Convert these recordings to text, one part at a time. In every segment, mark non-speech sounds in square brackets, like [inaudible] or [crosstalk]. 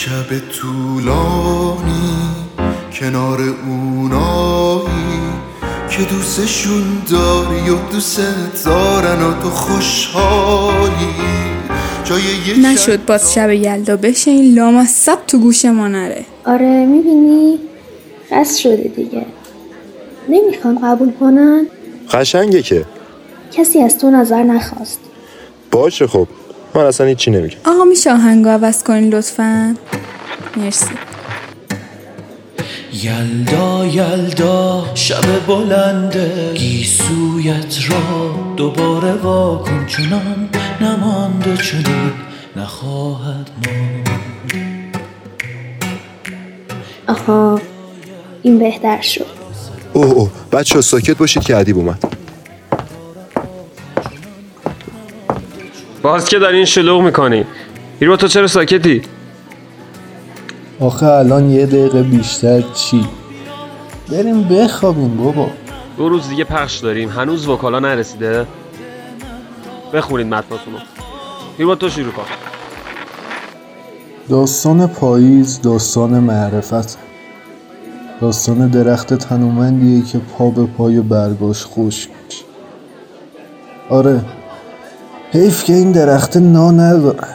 شب طولانی کنار اونایی که دوستشون داری و دوست دارن و تو خوشحالی. نشد باز شب یلدا بشه این لاما سب تو گوش ما نره. آره می‌بینی؟ خست شده دیگه. نمی‌خوام قبول کنن؟ قشنگه که. کسی از تو نظر نخواست. باشه خب. من اصلا هیچی نمیگم. آقا میشه آهنگو عوض کنین لطفا. مرسی. یلدا یلدا شب بلنده. گیسویت را دوباره واکن چنان نمانده چنین نخواهد ما آها این بهتر شد. اوه اوه. بچه ساکت باشید که عدیب اومد. باز که دارین شلوغ می‌کنی. هیرو تو چرا ساکتی؟ آخه الان یه دقیقه بیشتر چی؟ بریم بخوابیم بابا. دو روز دیگه پخش داریم. هنوز وکالا نرسیده؟ بخونید متناتونو هیرو تو شروع کن. داستان پاییز داستان معرفت. داستان درخت تنومندیه که پا به پای برگاش خشک میشه. آره حیف که این درخت نا نداره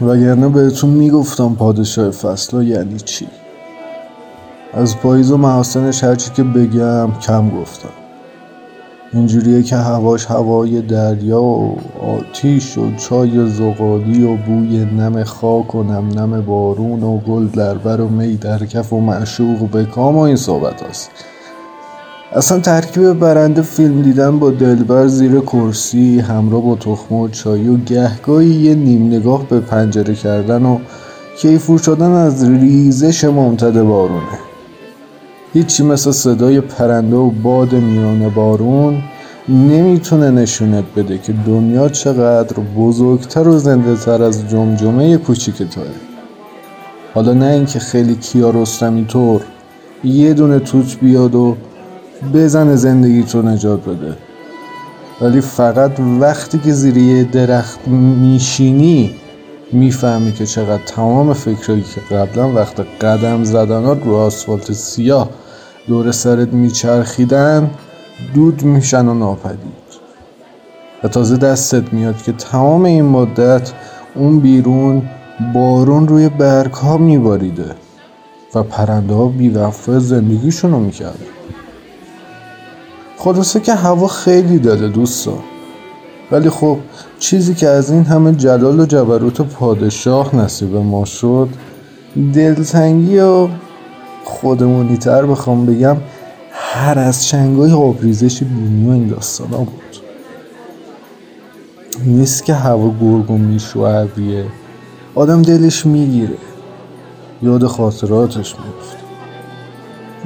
وگرنه بهتون می‌گفتم پادشاه فصلا یعنی چی؟ از پاییز و محاسنش هرچی که بگم کم گفتم. اینجوریه که هواش هوای دریا و آتیش و چای زغالی و بوی نم خاک و نم نم بارون و گل در بر و می در کف و معشوق به کام و این صحبت هست اصلا ترکیب برنده فیلم دیدن با دلبر زیر کرسی همراه با تخم و چای و گهگاهی یه نیم نگاه به پنجره کردن و کیفور شدن از ریزش ممتد بارونه. هیچی مثل صدای پرنده و باد میان بارون نمی‌تونه نشونت بده که دنیا چقدر بزرگتر و زنده تر از جمجمه کوچیک توه. حالا نه اینکه خیلی کیارستمی طور یه دونه توت بیاد و بزنه زندگی تو نجات بده. ولی فقط وقتی که زیر یه درخت میشینی می‌فهمی که چقدر تمام فکرهایی که قبلا وقت قدم زدنات رو آسفالت سیاه دور سرت میچرخیدن دود میشن و ناپدید. و تازه دستت میاد که تمام این مدت اون بیرون بارون روی برگ ها میباریده و پرنده ها بیوفای زندگیشون رو می‌کرده خلاصه که هوا خیلی داده دوستا. ولی خب چیزی که از این همه جلال و جبروت پادشاه نصیب ما شد دلتنگی و خودمونی تر بخوام بگم هر از چنگای آبریزش بینی و این داستان ها بود. نیست که هوا گرگ و و عبیه آدم دلش می‌گیره. یاد خاطراتش میفته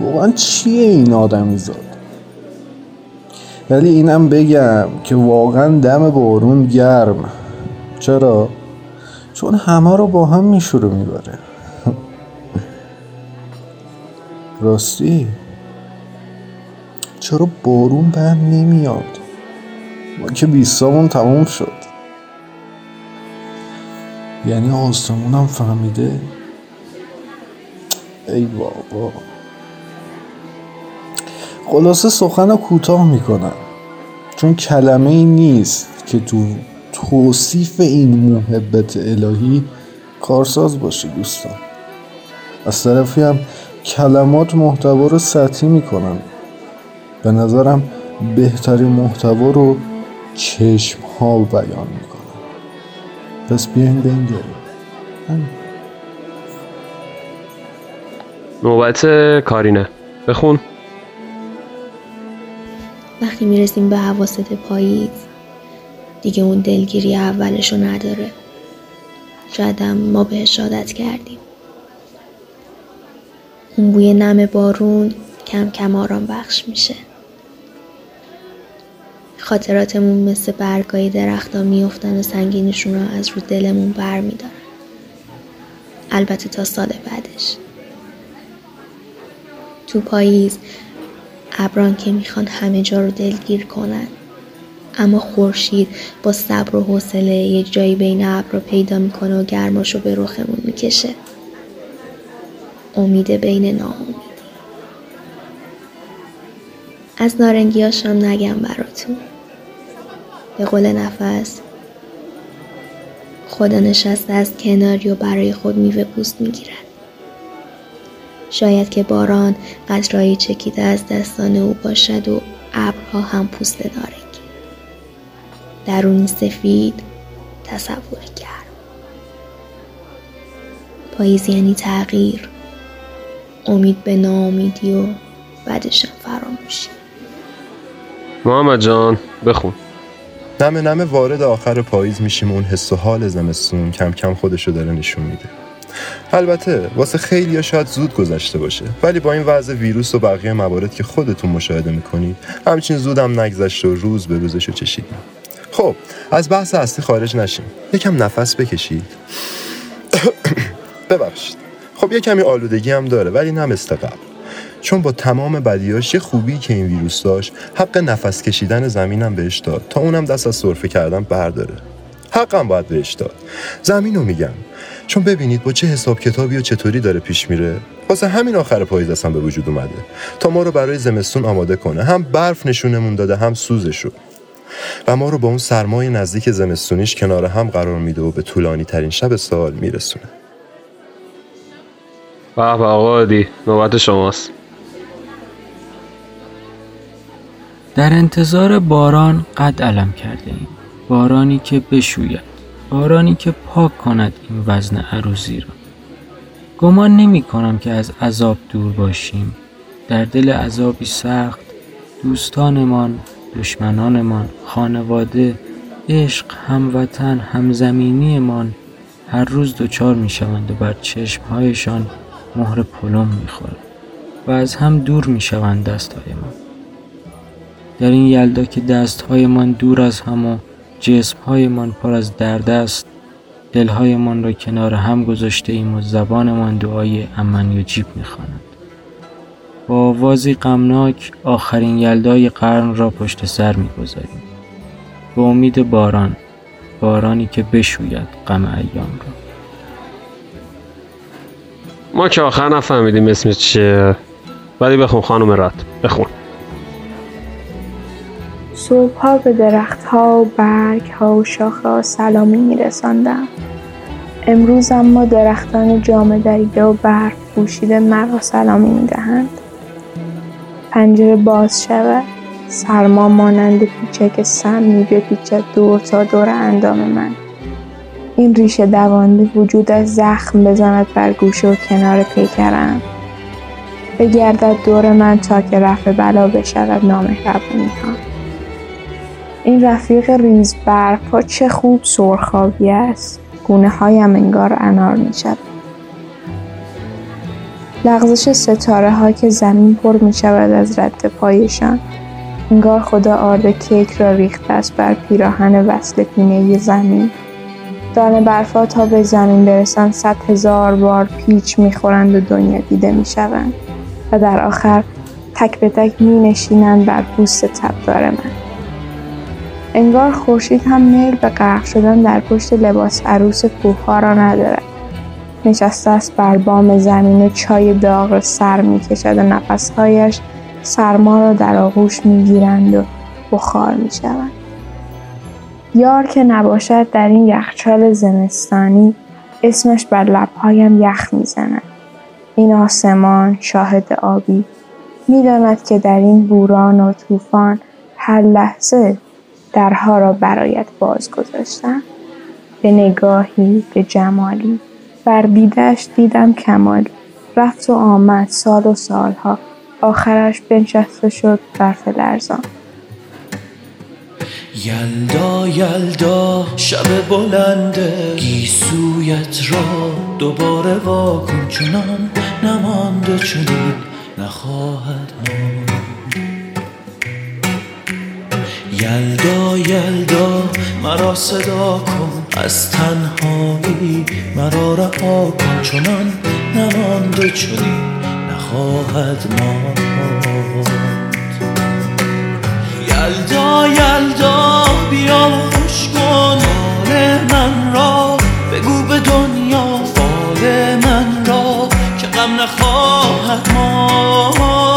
واقعا چیه این آدمی زاد ولی اینم بگم که واقعا دم بارون گرم. چرا؟ چون همه رو با هم میشوره می‌بره. [laughs] راستی؟ چرا بارون بند نمیاد؟ ما که بیستامون تموم شد. یعنی آسمونم فهمیده؟ ای بابا. خلاصه سخن رو کوتاه می‌کنم چون کلمه ای نیست که تو توصیف این محبت الهی کارساز باشه دوستان. از طرفی هم کلمات محتوا رو سطحی می‌کنن. به نظرم بهترین محتوا رو چشم ها بیان می‌کنن. پس بیاین بنگریم. نوبت کارینه. بخون. وقتی می‌رسیم به حواست پاییز دیگه اون دلگیری اولشو نداره. شایدم ما بهش عادت کردیم. اون بوی نم بارون کم کم آرام بخش میشه. خاطراتمون مثل برگای درختا میفتن و سنگینشون رو از رو دلمون بر میدارن. البته تا سال بعدش. تو پاییز ابران که می‌خوان همه جا رو دلگیر کنن. اما خورشید با صبر و حوصله یه جایی بین ابرا پیدا می‌کنه و گرماشو به رخمون می‌کشه. امید بین ناامیدی از نارنگیاشم نگم براتون. به قول نفس خدا نشسته از کناری و برای خود میوه پوست می‌گیرد. شاید که باران قطرهایی چکیده از دستان او باشد و ابرها هم پوست نارنگی درونی سفید تصوری کرد. پاییز یعنی تغییر. امید به ناامیدی و بعدشم فراموشی. محمد جان بخون. نمه نمه وارد آخر پاییز میشیم و اون حس و حال زمستون کم کم خودشو داره نشون میده. البته واسه خیلی شاید زود گذشته باشه. ولی با این وضع ویروس و بقیه موارد که خودتون مشاهده می‌کنید همچین زودم نگذشته و روز به روزشو چشیدیم خب از بحث اصلی خارج نشیم. یکم نفس بکشید. [coughs] ببخشید. خب یه کمی آلودگی هم داره ولی نه مثل چون با تمام بدیاش یه خوبی که این ویروس داشت حق نفس کشیدن زمینم بهش داد تا اونم دست از سرفه کردن برداره. حقم باید بهش داد. زمین رو میگم. چون ببینید با چه حساب کتابی و چطوری داره پیش میره. واسه همین آخر پاییز اصلا به وجود اومده. تا ما رو برای زمستون آماده کنه. هم برف نشونمون داده هم سوزشو. و ما رو با اون سرمای نزدیک زمستونیش کنار هم قرار میده و به طولانی ترین شب سال میرسونه. به به آقا عادی نوبت شماست. در انتظار باران قد علم کرده ایم بارانی که بشوید. بارانی که پاک کند این وزن عروزی را. گمان نمی کنم که از عذاب دور باشیم. در دل عذابی سخت دوستانمان دشمنانمان خانواده عشق هموطن همزمینیمان هر روز دچار می شوند و بر چشمهایشان مهر پلم می خورد و از هم دور می شوند دستهایمان در این یلدا که دستهایمان دور از هم و جسمهایمان پر از درد است. دلهایمان را کنار هم گذاشته ایم و زبانمان دعای امن جیب می‌خواند با آوازی غمناک آخرین یلدای قرن را پشت سر می‌گذاریم. به امید باران بارانی که بشوید غم ایام را. ما که آخر نفهمیدیم اسمش چیه. ولی بخون خانم رد بخون. صبحها به درختها و برگها و شاخه سلامی میرساندم. امروز اما درختان جامه دریده و برف پوشیده مرا سلامی می‌دهند. پنجره باز شود. سرما مانند پیچک سمی بپیچد دور تا دور اندام من. این ریشه دوانده وجودش زخم بزند بر گوشه و کنار پیکرم. بگردد دور من تا که رفع بلا بشود نامهربونی ها. این رفیق ریز برفا چه خوب سرخابی است. گونه هایم انگار انار می شود لغزش ستاره ها که زمین پر می شود از رد پایشان. انگار خدا آرد کیک را ریخته است بر پیراهن وصل پینه زمین. دانه برفا تا به زمین برسند صد هزار بار پیچ می‌خورند و دنیا دیده می‌شوند. و در آخر تک به تک می نشینند بر پوست تبدار من. انگار خورشید هم میل به غرق شدن در پشت لباس عروس کوهها را ندارد. نشسته است بر بام زمین چای داغ سر می‌کشد و نفسهایش سرما را در آغوش می‌گیرند و بخار می‌شوند. یار که نباشد در این یخچال زمستانی اسمش بر لبهایم یخ می‌زند. این آسمان شاهد آبی. می‌داند که در این بوران و طوفان هر لحظه درها را برایت باز گذاشتم به نگاهی به جمالی. بر دیدش دیدم کمالی. رفت و آمد سال و سالها. آخرش بنشسته شد برف لرزان. یلدا یلدا شب بلنده. گیسویت را دوباره واکن. چنان نمانده چنین نخواهد ماند. یلدا یلدا مرا صدا کن. از تنهایی مرا رها کن. چنان نمانده چنین نخواهد ماند. یلدا یلدا بیا خوش کن. حال من را بگو به دنیا. فال من را که غم نخواهد ما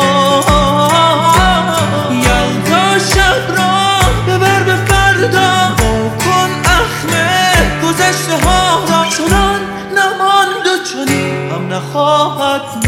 گذشته